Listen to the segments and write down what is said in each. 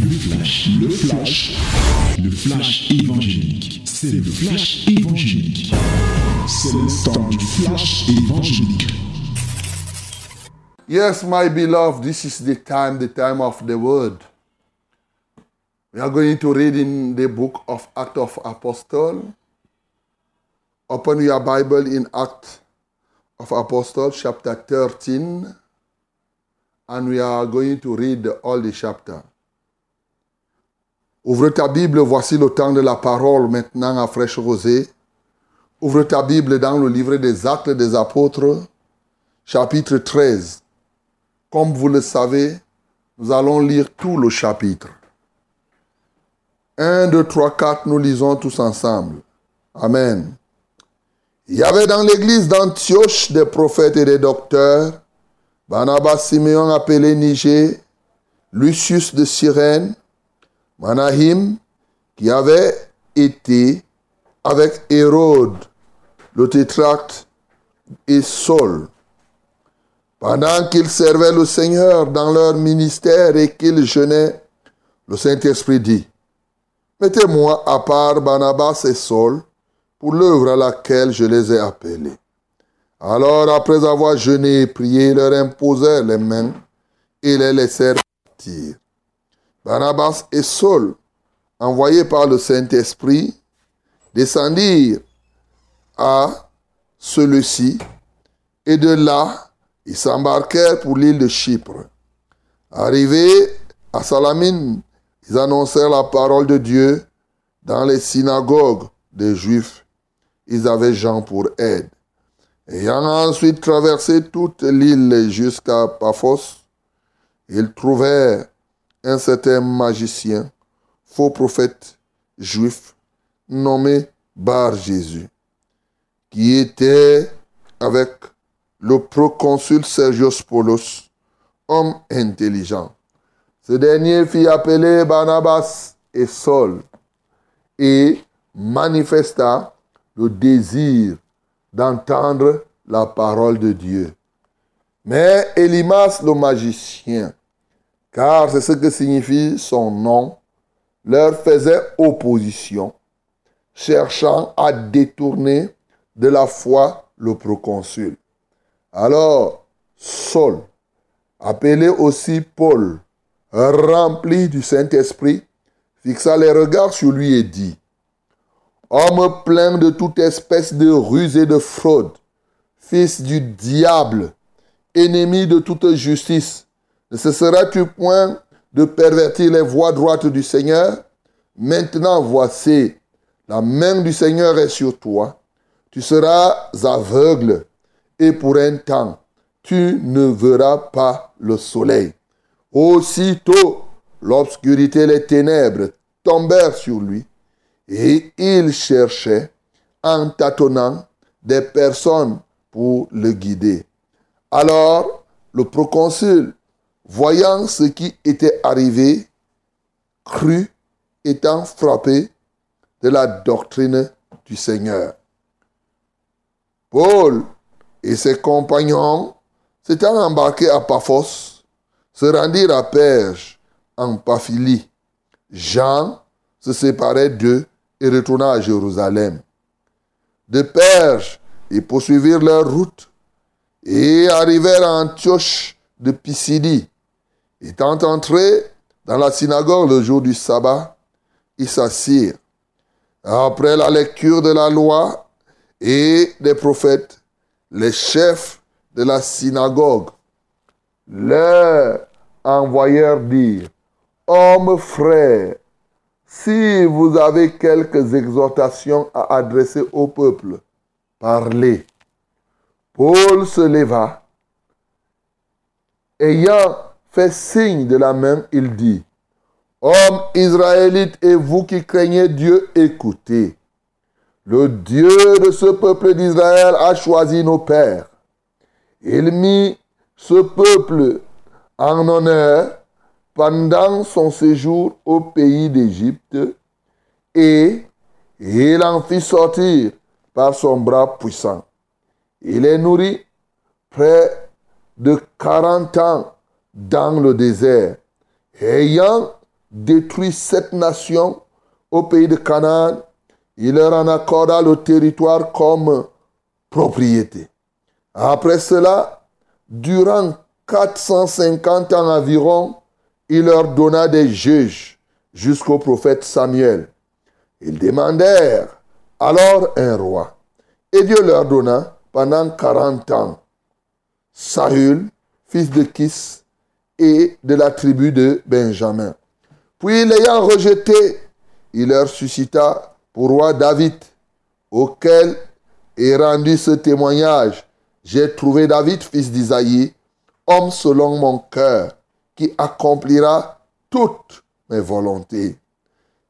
Le flash, le flash, le flash évangélique. C'est le flash évangélique. C'est le temps du flash évangélique. Yes, my beloved, this is the time, the time of the word. We are going to read in the book of Acts of Apostle. Open your Bible in Acts of Apostle, chapter 13, and we are going to read all the chapter. Ouvre ta Bible, voici le temps de la parole maintenant à fraîche rosée. Ouvre ta Bible dans le livre des Actes des Apôtres, chapitre 13. Comme vous le savez, nous allons lire tout le chapitre. 1, 2, 3, 4, nous lisons tous ensemble. Amen. Il y avait dans l'église d'Antioche des prophètes et des docteurs, Barnabas Simeon appelé Niger, Lucius de Cyrène, Manahim, qui avait été avec Hérode, le tétracte, et Saul. Pendant qu'ils servaient le Seigneur dans leur ministère et qu'ils jeûnaient, le Saint-Esprit dit, Mettez-moi à part Barnabas et Saul pour l'œuvre à laquelle je les ai appelés. Alors, après avoir jeûné et prié, ils leur imposèrent les mains et les laissèrent partir. Barnabas et Saul, envoyés par le Saint-Esprit, descendirent à celui-ci, et de là, ils s'embarquèrent pour l'île de Chypre. Arrivés à Salamine, ils annoncèrent la parole de Dieu dans les synagogues des Juifs. Ils avaient Jean pour aide. Ayant ensuite traversé toute l'île jusqu'à Paphos, ils trouvèrent un certain magicien, faux prophète juif, nommé Bar Jésus, qui était avec le proconsul Sergius Paulus, homme intelligent. Ce dernier fit appeler Barnabas et Saul et manifesta le désir d'entendre la parole de Dieu. Mais Elimas le magicien, car c'est ce que signifie son nom, leur faisait opposition, cherchant à détourner de la foi le proconsul. Alors, Saul, appelé aussi Paul, rempli du Saint-Esprit, fixa les regards sur lui et dit, Homme plein de toute espèce de ruse et de fraude, fils du diable, ennemi de toute justice, ne cesseras-tu point de pervertir les voies droites du Seigneur? Maintenant voici, la main du Seigneur est sur toi. Tu seras aveugle et pour un temps, tu ne verras pas le soleil. Aussitôt, l'obscurité et les ténèbres tombèrent sur lui et il cherchait, en tâtonnant, des personnes pour le guider. Alors, le proconsul voyant ce qui était arrivé, crut étant frappé de la doctrine du Seigneur. Paul et ses compagnons s'étant embarqués à Paphos, se rendirent à Perge, en Paphilie. Jean se séparait d'eux et retourna à Jérusalem. De Perge, ils poursuivirent leur route et arrivèrent à Antioche de Pisidie. Étant entrés dans la synagogue le jour du sabbat, ils s'assirent. Après la lecture de la loi et des prophètes, les chefs de la synagogue leur envoyèrent dire, Hommes frères, si vous avez quelques exhortations à adresser au peuple, parlez. Paul se leva. Ayant fait signe de la main, il dit, Hommes israélites et vous qui craignez Dieu, écoutez. Le Dieu de ce peuple d'Israël a choisi nos pères. Il mit ce peuple en honneur pendant son séjour au pays d'Égypte et il en fit sortir par son bras puissant. Il est nourri près de 40 ans dans le désert, ayant détruit sept nations au pays de Canaan, il leur en accorda le territoire comme propriété. Après cela, durant 450 ans environ, il leur donna des juges jusqu'au prophète Samuel. Ils demandèrent alors un roi. Et Dieu leur donna pendant 40 ans Saül, fils de Kis, et de la tribu de Benjamin. Puis l'ayant rejeté, il leur suscita pour roi David, auquel est rendu ce témoignage. J'ai trouvé David, fils d'Isaïe, homme selon mon cœur, qui accomplira toutes mes volontés.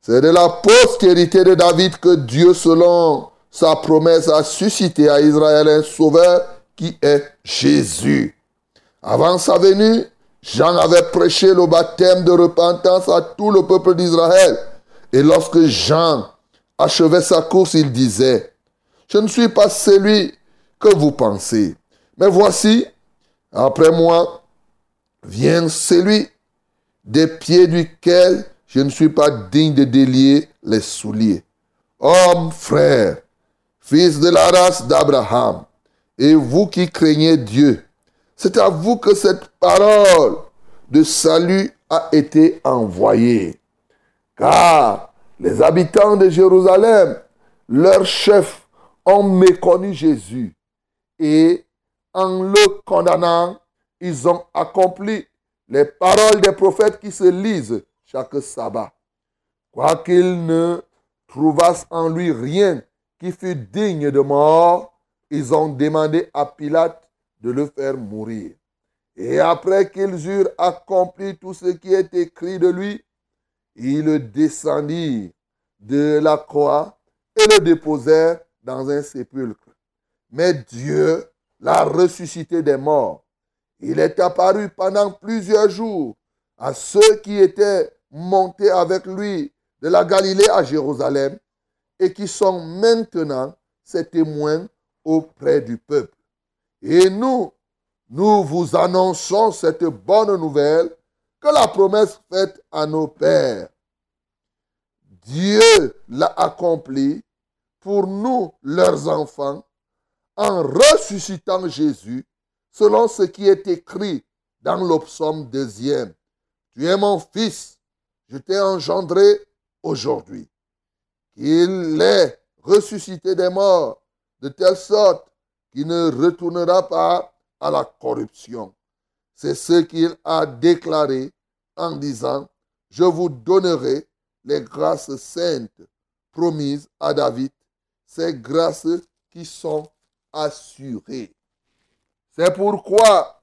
C'est de la postérité de David que Dieu, selon sa promesse, a suscité à Israël un sauveur qui est Jésus. Avant sa venue, Jean avait prêché le baptême de repentance à tout le peuple d'Israël. Et lorsque Jean achevait sa course, il disait, je ne suis pas celui que vous pensez. Mais voici, après moi, vient celui des pieds duquel je ne suis pas digne de délier les souliers. Homme, frère, fils de la race d'Abraham, et vous qui craignez Dieu, c'est à vous que cette parole de salut a été envoyée. Car les habitants de Jérusalem, leurs chefs, ont méconnu Jésus. Et en le condamnant, ils ont accompli les paroles des prophètes qui se lisent chaque sabbat. Quoiqu'ils ne trouvassent en lui rien qui fût digne de mort, ils ont demandé à Pilate de le faire mourir. Et après qu'ils eurent accompli tout ce qui est écrit de lui, ils descendirent de la croix et le déposèrent dans un sépulcre. Mais Dieu l'a ressuscité des morts. Il est apparu pendant plusieurs jours à ceux qui étaient montés avec lui de la Galilée à Jérusalem et qui sont maintenant ses témoins auprès du peuple. Et nous, nous vous annonçons cette bonne nouvelle que la promesse faite à nos pères. Dieu l'a accompli pour nous, leurs enfants, en ressuscitant Jésus, selon ce qui est écrit dans l'Opsaume deuxième. Tu es mon fils, je t'ai engendré aujourd'hui. Qu'il est ressuscité des morts de telle sorte qu'il ne retournera pas à la corruption. C'est ce qu'il a déclaré en disant, je vous donnerai les grâces saintes promises à David, ces grâces qui sont assurées. C'est pourquoi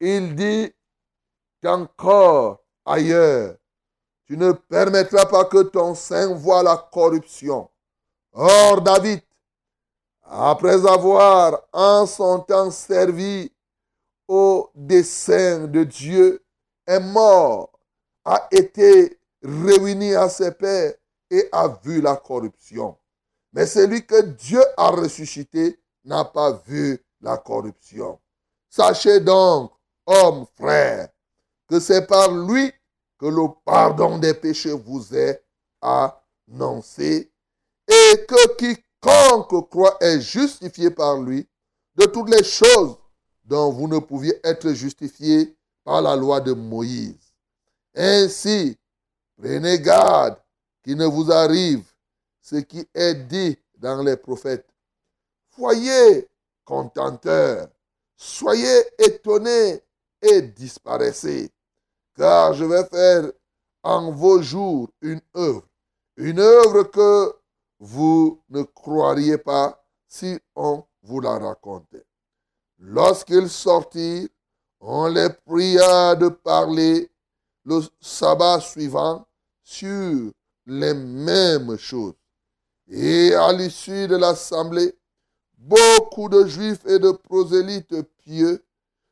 il dit qu'encore ailleurs, tu ne permettras pas que ton sein voie la corruption. Or, David après avoir en son temps servi au dessein de Dieu, est mort, a été réuni à ses pères et a vu la corruption. Mais celui que Dieu a ressuscité n'a pas vu la corruption. Sachez donc, hommes, frères, que c'est par lui que le pardon des péchés vous est annoncé et que qui Quiconque croit est justifié par lui de toutes les choses dont vous ne pouviez être justifié par la loi de Moïse. Ainsi, prenez garde qu'il ne vous arrive ce qui est dit dans les prophètes. Soyez contenteurs, soyez étonnés et disparaissez, car je vais faire en vos jours une œuvre, une œuvre que vous ne croiriez pas si on vous la racontait. Lorsqu'ils sortirent, on les pria de parler le sabbat suivant sur les mêmes choses. Et à l'issue de l'assemblée, beaucoup de juifs et de prosélytes pieux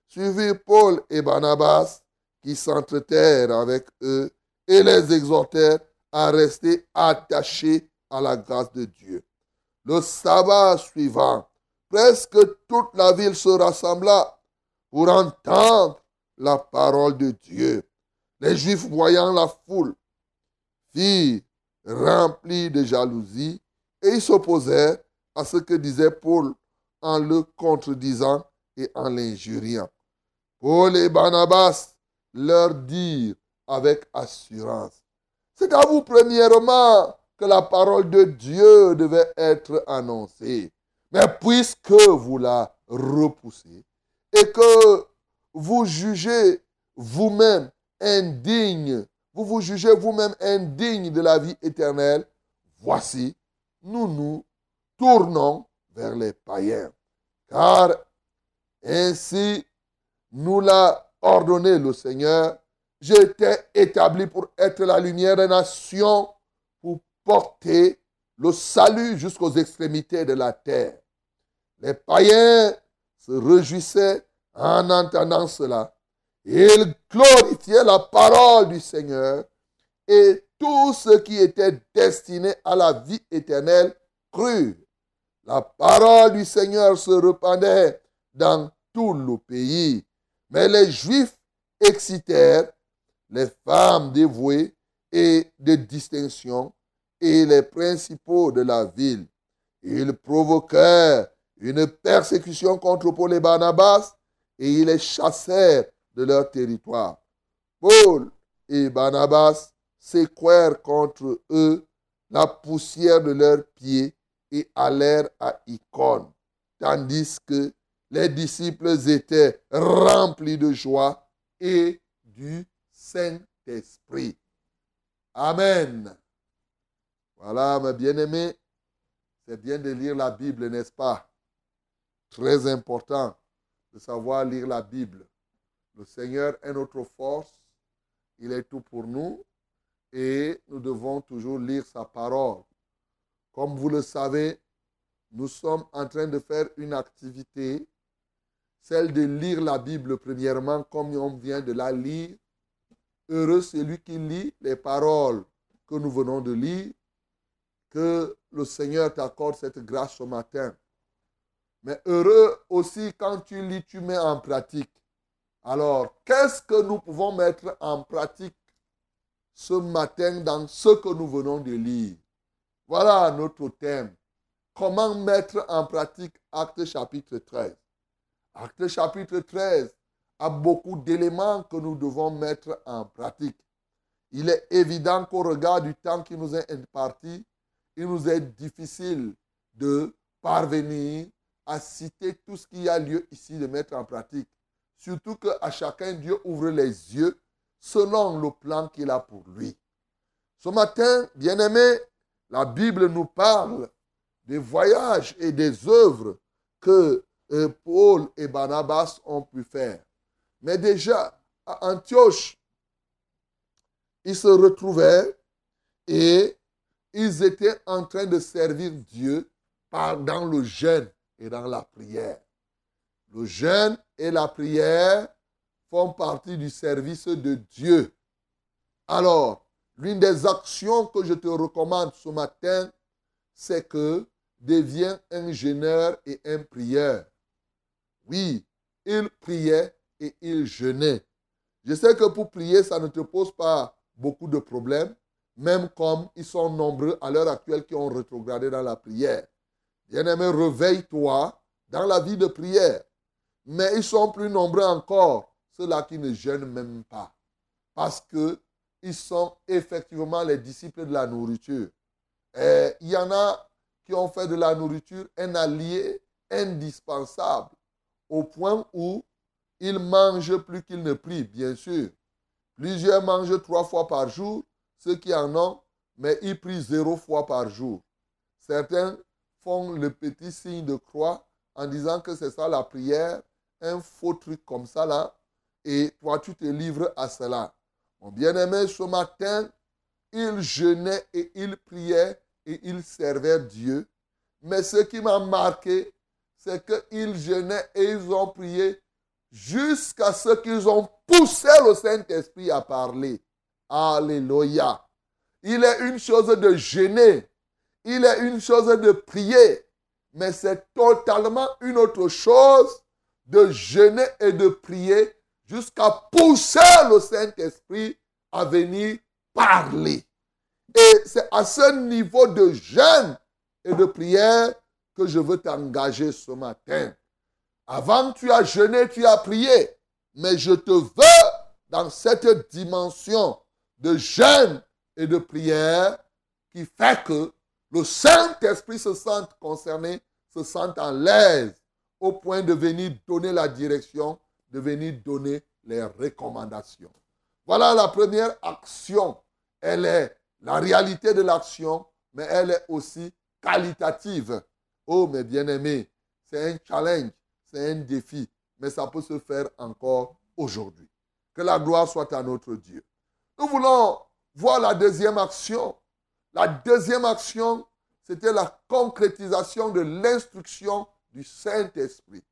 suivirent Paul et Barnabas qui s'entretèrent avec eux et les exhortèrent à rester attachés la grâce de Dieu. Le sabbat suivant, presque toute la ville se rassembla pour entendre la parole de Dieu. Les Juifs, voyant la foule, filles remplies de jalousie, et ils s'opposèrent à ce que disait Paul en le contredisant et en l'injuriant. Paul et Barnabas leur dirent avec assurance, c'est à vous premièrement que la parole de Dieu devait être annoncée. Mais puisque vous la repoussez et que vous jugez vous-même indigne, vous vous jugez vous-même indigne de la vie éternelle, voici, nous nous tournons vers les païens. Car ainsi nous l'a ordonné le Seigneur, j'étais établi pour être la lumière des nations, porter le salut jusqu'aux extrémités de la terre. Les païens se réjouissaient en entendant cela. Ils glorifiaient la parole du Seigneur et tout ce qui était destiné à la vie éternelle crurent. La parole du Seigneur se répandait dans tout le pays. Mais les Juifs excitèrent les femmes dévouées et de distinction les principaux de la ville. Ils provoquèrent une persécution contre Paul et Barnabas et ils les chassèrent de leur territoire. Paul et Barnabas séquèrent contre eux la poussière de leurs pieds et allèrent à Icône, tandis que les disciples étaient remplis de joie et du Saint-Esprit. Amen. Voilà, mes bien-aimés, c'est bien de lire la Bible, n'est-ce pas? Très important de savoir lire la Bible. Le Seigneur est notre force, il est tout pour nous et nous devons toujours lire sa parole. Comme vous le savez, nous sommes en train de faire une activité, celle de lire la Bible premièrement comme on vient de la lire. Heureux celui qui lit les paroles que nous venons de lire. Que le Seigneur t'accorde cette grâce ce matin. Mais heureux aussi quand tu lis, tu mets en pratique. Alors, qu'est-ce que nous pouvons mettre en pratique ce matin dans ce que nous venons de lire? Voilà notre thème. Comment mettre en pratique Acte chapitre 13 Acte chapitre 13 a beaucoup d'éléments que nous devons mettre en pratique. Il est évident qu'au regard du temps qui nous est imparti, il nous est difficile de parvenir à citer tout ce qui a lieu ici de mettre en pratique. Surtout qu'à chacun, Dieu ouvre les yeux selon le plan qu'il a pour lui. Ce matin, bien-aimés, la Bible nous parle des voyages et des œuvres que euh, Paul et Barnabas ont pu faire. Mais déjà, à Antioche, ils se retrouvaient et ils étaient en train de servir Dieu dans le jeûne et dans la prière. Le jeûne et la prière font partie du service de Dieu. Alors, l'une des actions que je te recommande ce matin, c'est que deviens un jeûneur et un prieur. Oui, il priait et il jeûnait. Je sais que pour prier, ça ne te pose pas beaucoup de problèmes, même comme ils sont nombreux à l'heure actuelle qui ont rétrogradé dans la prière. Bien-aimé, réveille-toi dans la vie de prière. Mais ils sont plus nombreux encore, ceux-là qui ne jeûnent même pas. Parce qu'ils sont effectivement les disciples de la nourriture. Et il y en a qui ont fait de la nourriture un allié indispensable, au point où ils mangent plus qu'ils ne prient, bien sûr. Plusieurs mangent trois fois par jour, ceux qui en ont, mais ils prient zéro fois par jour. Certains font le petit signe de croix en disant que c'est ça la prière, un faux truc comme ça là, et toi tu te livres à cela. Mon bien-aimé, ce matin, il jeûnait et il priait et il servait Dieu. Mais ce qui m'a marqué, c'est qu'ils jeûnaient et ils ont prié jusqu'à ce qu'ils ont poussé le Saint-Esprit à parler. Alléluia. Il est une chose de jeûner il est une chose de prier, mais c'est totalement une autre chose de jeûner et de prier jusqu'à pousser le Saint-Esprit à venir parler. Et c'est à ce niveau de jeûne et de prière que je veux t'engager ce matin. Avant, tu as jeûné, tu as prié. Mais je te veux dans cette dimension de jeûne et de prière qui fait que le Saint-Esprit se sente concerné, se sente en l'aise au point de venir donner la direction, de venir donner les recommandations. Voilà la première action. Elle est la réalité de l'action, mais elle est aussi qualitative. Oh, mes bien-aimés, c'est un challenge, c'est un défi, mais ça peut se faire encore aujourd'hui. Que la gloire soit à notre Dieu. Nous voulons voir la deuxième action. La deuxième action, c'était la concrétisation de l'instruction du Saint-Esprit.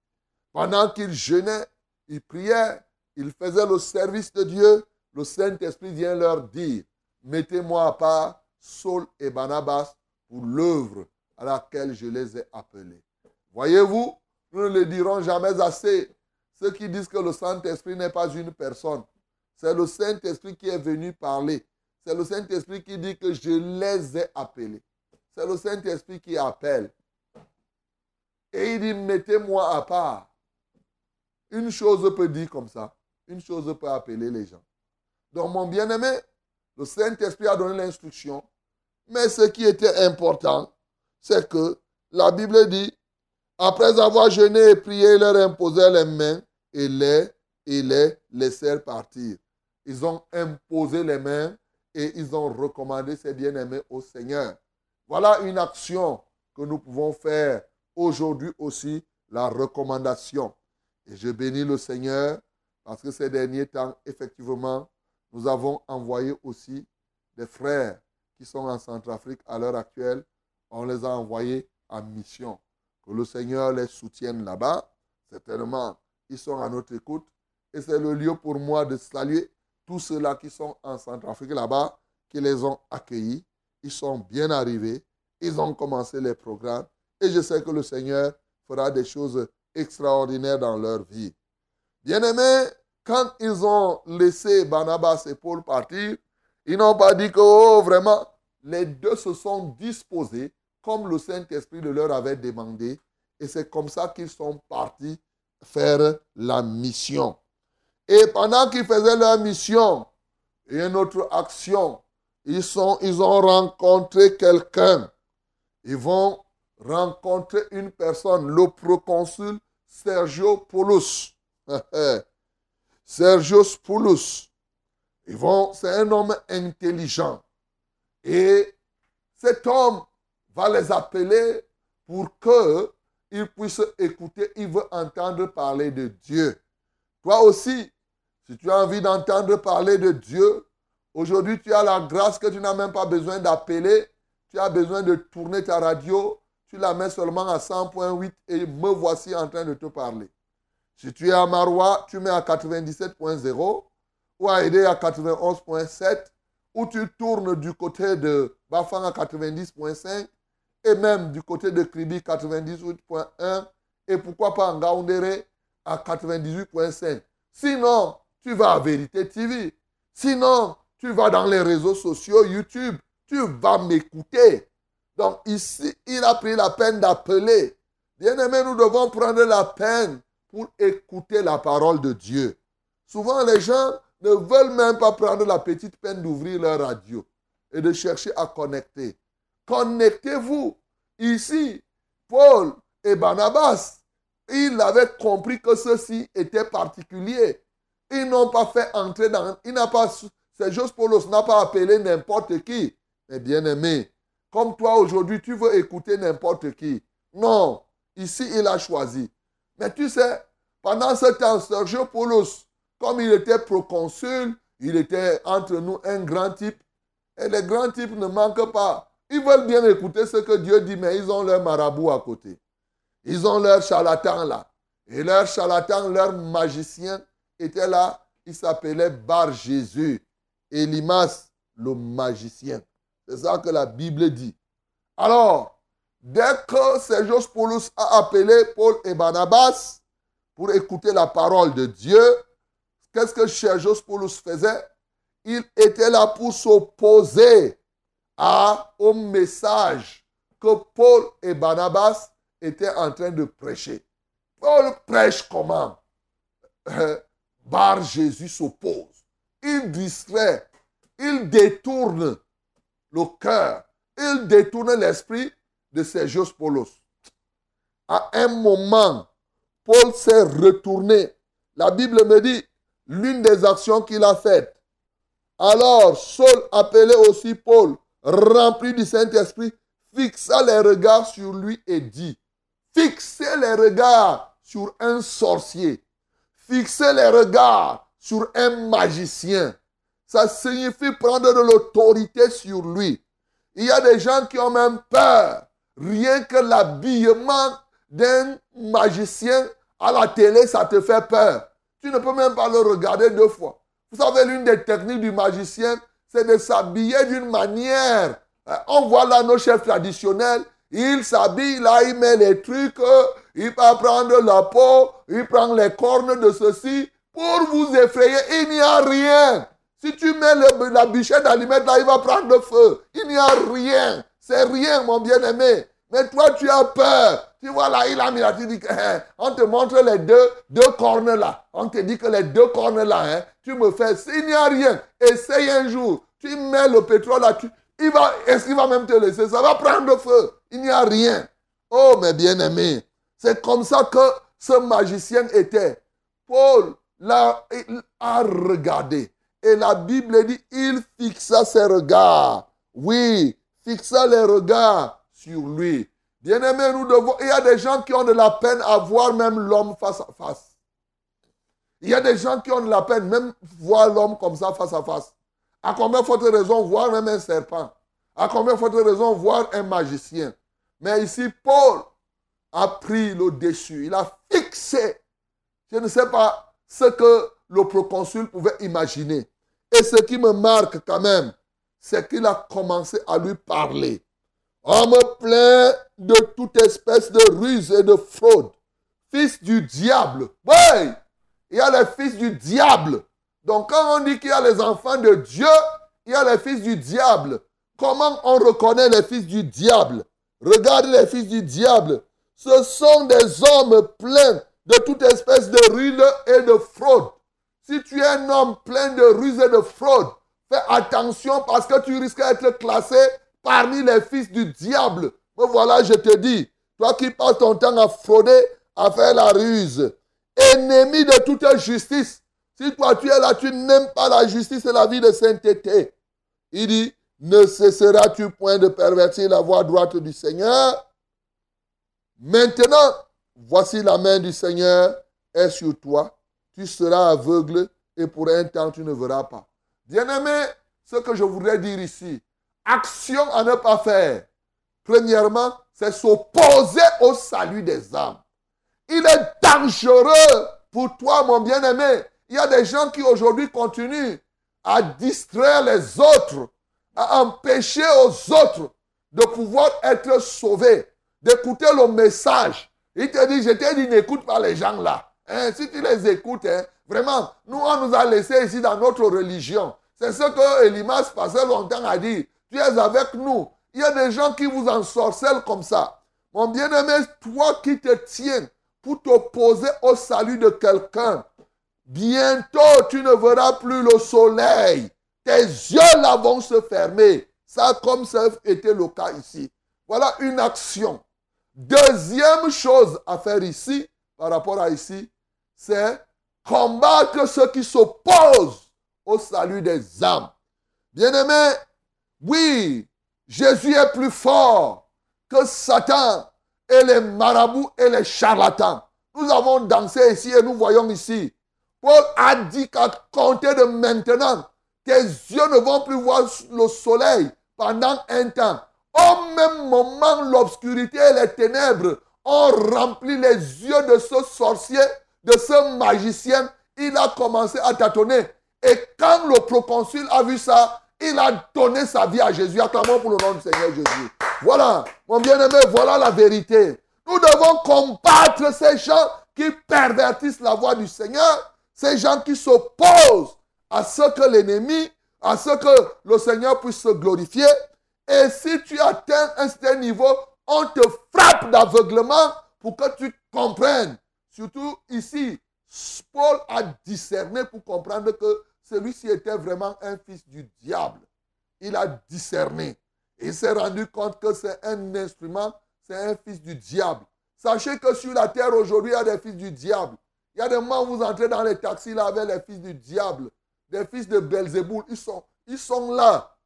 Pendant qu'il jeûnait, il priait, il faisait le service de Dieu, le Saint-Esprit vient leur dire, mettez-moi à part Saul et Barnabas pour l'œuvre à laquelle je les ai appelés. Voyez-vous, nous ne le dirons jamais assez. Ceux qui disent que le Saint-Esprit n'est pas une personne, c'est le Saint-Esprit qui est venu parler. C'est le Saint-Esprit qui dit que je les ai appelés. C'est le Saint-Esprit qui appelle. Et il dit, mettez-moi à part. Une chose peut dire comme ça. Une chose peut appeler les gens. Donc, mon bien-aimé, le Saint-Esprit a donné l'instruction. Mais ce qui était important, c'est que la Bible dit, après avoir jeûné et prié, ils leur imposèrent les mains et les, et les laissèrent partir. Ils ont imposé les mains et ils ont recommandé ces bien-aimés au Seigneur. Voilà une action que nous pouvons faire aujourd'hui aussi, la recommandation. Et je bénis le Seigneur parce que ces derniers temps, effectivement, nous avons envoyé aussi des frères qui sont en Centrafrique à l'heure actuelle. On les a envoyés en mission. Que le Seigneur les soutienne là-bas. Certainement, ils sont à notre écoute. Et c'est le lieu pour moi de saluer tous ceux-là qui sont en Centrafrique là-bas, qui les ont accueillis. Ils sont bien arrivés. Ils ont commencé les programmes. Et je sais que le Seigneur fera des choses extraordinaires dans leur vie. Bien-aimés, quand ils ont laissé Barnabas et Paul partir, ils n'ont pas dit que, oh, vraiment, les deux se sont disposés comme le Saint-Esprit le leur avait demandé. Et c'est comme ça qu'ils sont partis faire la mission. Et pendant qu'ils faisaient leur mission, et une autre action, ils, sont, ils ont rencontré quelqu'un. Ils vont rencontrer une personne, le proconsul Sergio Paulus. Sergio Paulus. Ils vont, c'est un homme intelligent. Et cet homme va les appeler pour qu'ils puissent écouter. Il veut entendre parler de Dieu. Toi aussi, si tu as envie d'entendre parler de Dieu, aujourd'hui tu as la grâce que tu n'as même pas besoin d'appeler. Tu as besoin de tourner ta radio. Tu la mets seulement à 100.8 et me voici en train de te parler. Si tu es à Marois, tu mets à 97.0 ou à aider à 91.7 ou tu tournes du côté de Bafang à 90.5 et même du côté de Kribi 98.1 et pourquoi pas en Gaoundéré à 98.5. Sinon, tu vas à Vérité TV. Sinon, tu vas dans les réseaux sociaux, YouTube, tu vas m'écouter. Donc ici, il a pris la peine d'appeler. Bien-aimés, nous devons prendre la peine pour écouter la parole de Dieu. Souvent, les gens ne veulent même pas prendre la petite peine d'ouvrir leur radio et de chercher à connecter. Connectez-vous. Ici, Paul et Barnabas, ils avaient compris que ceci était particulier. Ils n'ont pas fait entrer dans... Il n'a pas... Paulos n'a pas appelé n'importe qui. Mais bien aimé, comme toi aujourd'hui, tu veux écouter n'importe qui. Non, ici il a choisi. Mais tu sais, pendant ce temps, Sergio Paulos, comme il était proconsul, il était entre nous un grand type. Et les grands types ne manquent pas. Ils veulent bien écouter ce que Dieu dit, mais ils ont leur marabout à côté. Ils ont leur charlatan là. Et leur charlatan, leur magicien était là. Il s'appelait Bar Jésus. Elimas, le magicien. C'est ça que la Bible dit. Alors, dès que Sergios Paulus a appelé Paul et Barnabas pour écouter la parole de Dieu, qu'est-ce que Sergios Paulus faisait? Il était là pour s'opposer au message que Paul et Barnabas étaient en train de prêcher. Paul prêche comment? Bar Jésus s'oppose. Il distrait, il détourne le cœur, il détourne l'esprit de Sergius Paulos. À un moment, Paul s'est retourné. La Bible me dit, l'une des actions qu'il a faites. Alors, Saul, appelé aussi Paul, rempli du Saint-Esprit, fixa les regards sur lui et dit, fixez les regards sur un sorcier, fixez les regards sur un magicien. Ça signifie prendre de l'autorité sur lui. Il y a des gens qui ont même peur. Rien que l'habillement d'un magicien à la télé, ça te fait peur. Tu ne peux même pas le regarder deux fois. Vous savez, l'une des techniques du magicien, c'est de s'habiller d'une manière. Euh, on voit là nos chefs traditionnels, il s'habille là, il met les trucs, il va prendre la peau, il prend les cornes de ceci pour vous effrayer. Il n'y a rien. Si tu mets la bichette d'allumettes là, il va prendre feu. Il n'y a rien. C'est rien, mon bien-aimé. Mais toi, tu as peur. Tu vois là, il a mis là, tu hein, on te montre les deux, cornes là. On te dit que les deux cornes là, hein, tu me fais, s'il n'y a rien, essaye un jour. Tu mets le pétrole là, il va, est-ce qu'il va même te laisser? Ça va prendre feu. Il n'y a rien. Oh, mes bien-aimés, c'est comme ça que ce magicien était. Paul a regardé. Et la Bible dit, il fixa ses regards. Oui, fixa les regards sur lui. Bien-aimés, nous devons. Il y a des gens qui ont de la peine à voir même l'homme face à face. Il y a des gens qui ont de la peine même voir l'homme comme ça face à face. À combien faut raison voir même un serpent? À combien faut raison voir un magicien? Mais ici, Paul a pris le dessus. Il a fixé. Je ne sais pas ce que le proconsul pouvait imaginer. Et ce qui me marque quand même, c'est qu'il a commencé à lui parler. Homme plein de toute espèce de ruse et de fraude. Fils du diable. Oui, il y a les fils du diable. Donc quand on dit qu'il y a les enfants de Dieu, il y a les fils du diable. Comment on reconnaît les fils du diable? Regarde les fils du diable. Ce sont des hommes pleins de toute espèce de ruse et de fraude. Si tu es un homme plein de ruse et de fraude, fais attention parce que tu risques d'être classé parmi les fils du diable. Mais voilà, je te dis, toi qui passes ton temps à frauder, à faire la ruse, ennemi de toute justice. Si toi tu es là, tu n'aimes pas la justice et la vie de sainteté. Il dit, ne cesseras-tu point de pervertir la voie droite du Seigneur? Maintenant, voici la main du Seigneur est sur toi. Tu seras aveugle et pour un temps tu ne verras pas. Bien-aimé, ce que je voudrais dire ici, action à ne pas faire. Premièrement, c'est s'opposer au salut des âmes. Il est dangereux pour toi, mon bien-aimé. Il y a des gens qui aujourd'hui continuent à distraire les autres, à empêcher aux autres de pouvoir être sauvés, d'écouter le message. Il te dit, je t'ai dit, n'écoute pas les gens là. Hein, si tu les écoutes, hein, vraiment, nous, on nous a laissés ici dans notre religion. C'est ce que Elimas passait longtemps à dire. Tu es avec nous. Il y a des gens qui vous ensorcellent comme ça. Mon bien-aimé, toi qui te tiens pour t'opposer au salut de quelqu'un, bientôt tu ne verras plus le soleil. Tes yeux là vont se fermer. Ça, comme ça était le cas ici. Voilà une action. Deuxième chose à faire ici, par rapport à ici, c'est combattre ceux qui s'opposent au salut des âmes. Bien-aimé, oui, Jésus est plus fort que Satan et les marabouts et les charlatans. Nous avons dansé ici et nous voyons ici. Paul a dit qu'à compter de maintenant, tes yeux ne vont plus voir le soleil pendant un temps. Au même moment, l'obscurité et les ténèbres ont rempli les yeux de ce sorcier, de ce magicien. Il a commencé à tâtonner. Et quand le proconsul a vu ça, il a donné sa vie à Jésus. Acclamons pour le nom du Seigneur Jésus. Voilà, mon bien-aimé, voilà la vérité. Nous devons combattre ces gens qui pervertissent la voix du Seigneur, ces gens qui s'opposent à ce que l'ennemi, à ce que le Seigneur puisse se glorifier. Et si tu atteins un certain niveau, on te frappe d'aveuglement pour que tu comprennes. Surtout ici, Paul a discerné pour comprendre que celui-ci était vraiment un fils du diable. Il a discerné. Il s'est rendu compte que c'est un instrument, c'est un fils du diable. Sachez que sur la terre aujourd'hui, il y a des fils du diable. Il y a des moments où vous entrez dans les taxis là avec les fils du diable, des fils de Belzéboul. Ils sont, ils sont là.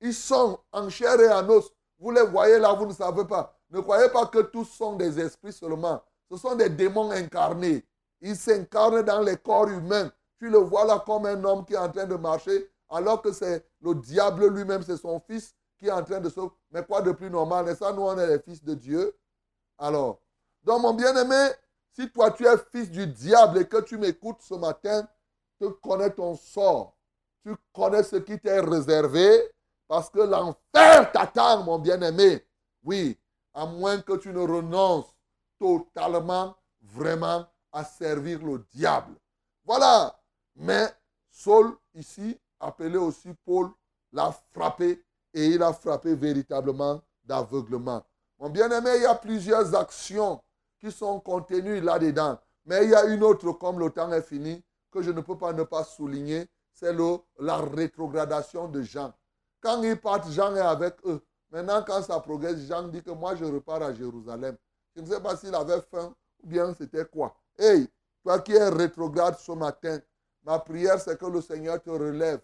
Ils sont en chair et en os. Vous les voyez là, vous ne savez pas. Ne croyez pas que tous sont des esprits seulement. Ce sont des démons incarnés. Ils s'incarnent dans les corps humains. Tu le vois là comme un homme qui est en train de marcher, alors que c'est le diable lui-même, c'est son fils qui est en train de se... Mais quoi de plus normal? N'est-ce Nous, on est les fils de Dieu. Alors, donc mon bien-aimé, si toi tu es fils du diable et que tu m'écoutes ce matin, tu connais ton sort. Tu connais ce qui t'est réservé parce que l'enfer t'attend, mon bien-aimé. Oui, à moins que tu ne renonces totalement, vraiment, à servir le diable. Voilà. Mais Saul, ici, appelé aussi Paul, l'a frappé et il a frappé véritablement d'aveuglement. Mon bien-aimé, il y a plusieurs actions qui sont contenues là-dedans. Mais il y a une autre, comme le temps est fini, que je ne peux pas ne pas souligner, c'est la rétrogradation de Jean. Quand ils partent, Jean est avec eux. Maintenant, quand ça progresse, Jean dit que moi, je repars à Jérusalem. Je ne sais pas s'il avait faim ou bien c'était quoi. Hey, toi qui es rétrograde ce matin, ma prière, c'est que le Seigneur te relève,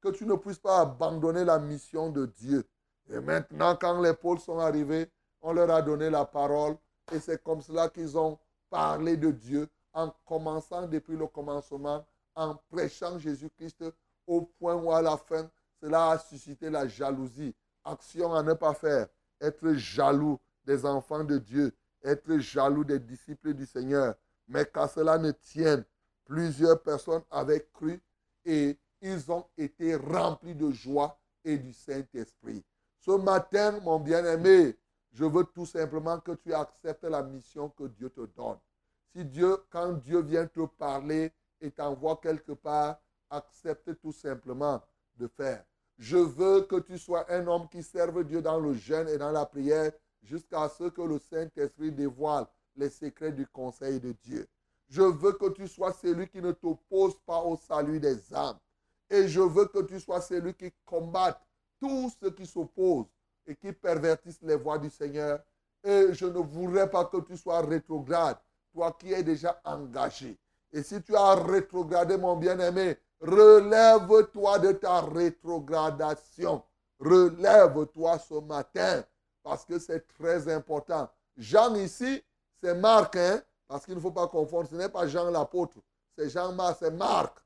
que tu ne puisses pas abandonner la mission de Dieu. Et maintenant, quand les pôles sont arrivés, on leur a donné la parole et c'est comme cela qu'ils ont parlé de Dieu en commençant depuis le commencement, en prêchant Jésus-Christ au point où à la fin, cela a suscité la jalousie. Action à ne pas faire. Être jaloux des enfants de Dieu. Être jaloux des disciples du Seigneur. Mais qu'à cela ne tienne, plusieurs personnes avaient cru et ils ont été remplis de joie et du Saint-Esprit. Ce matin, mon bien-aimé, je veux tout simplement que tu acceptes la mission que Dieu te donne. Si Dieu, quand Dieu vient te parler et t'envoie quelque part, accepte tout simplement de faire. Je veux que tu sois un homme qui serve Dieu dans le jeûne et dans la prière jusqu'à ce que le Saint-Esprit dévoile les secrets du conseil de Dieu. Je veux que tu sois celui qui ne t'oppose pas au salut des âmes. Et je veux que tu sois celui qui combatte tout ce qui s'oppose et qui pervertissent les voies du Seigneur. Et je ne voudrais pas que tu sois rétrograde, toi qui es déjà engagé. Et si tu as rétrogradé, mon bien-aimé, relève-toi de ta rétrogradation. Relève-toi ce matin, parce que c'est très important. Jean ici, c'est Marc, hein, parce qu'il ne faut pas confondre, ce n'est pas Jean l'apôtre, c'est Jean-Marc, c'est Marc.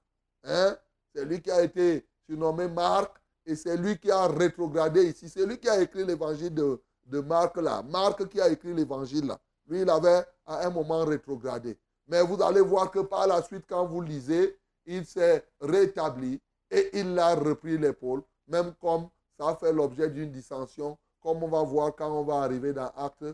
Hein? C'est lui qui a été surnommé Marc et c'est lui qui a rétrogradé ici. C'est lui qui a écrit l'évangile de, de Marc là. Marc qui a écrit l'évangile là. Lui, il avait à un moment rétrogradé. Mais vous allez voir que par la suite, quand vous lisez, il s'est rétabli et il a repris l'épaule, même comme ça a fait l'objet d'une dissension, comme on va voir quand on va arriver dans Acte,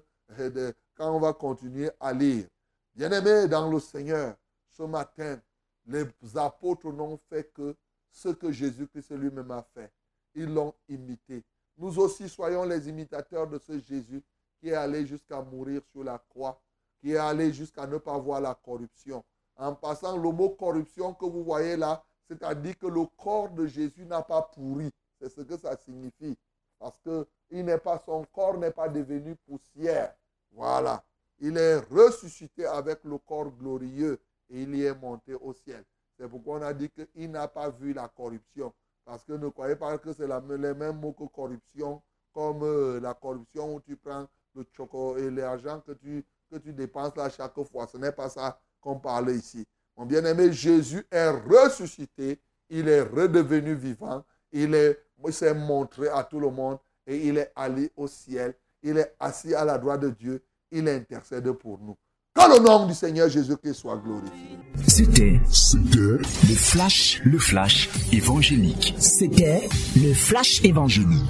quand on va continuer à lire. Bien-aimés dans le Seigneur, ce matin, les apôtres n'ont fait que ce que Jésus-Christ lui-même a fait ils l'ont imité. Nous aussi soyons les imitateurs de ce Jésus qui est allé jusqu'à mourir sur la croix, qui est allé jusqu'à ne pas voir la corruption. En passant, le mot corruption que vous voyez là, c'est-à-dire que le corps de Jésus n'a pas pourri. C'est ce que ça signifie. Parce que il pas, son corps n'est pas devenu poussière. Voilà. Il est ressuscité avec le corps glorieux et il y est monté au ciel. C'est pourquoi on a dit qu'il n'a pas vu la corruption. Parce que ne croyez pas que c'est les mêmes mots que corruption, comme euh, la corruption où tu prends le choco et l'argent que tu, que tu dépenses là chaque fois. Ce n'est pas ça qu'on parle ici. Mon bien-aimé, Jésus est ressuscité, il est redevenu vivant, il s'est montré à tout le monde et il est allé au ciel, il est assis à la droite de Dieu, il intercède pour nous. Que le nom du Seigneur Jésus-Christ soit glorifié. C'était, le flash, le flash évangélique. C'était le flash évangélique.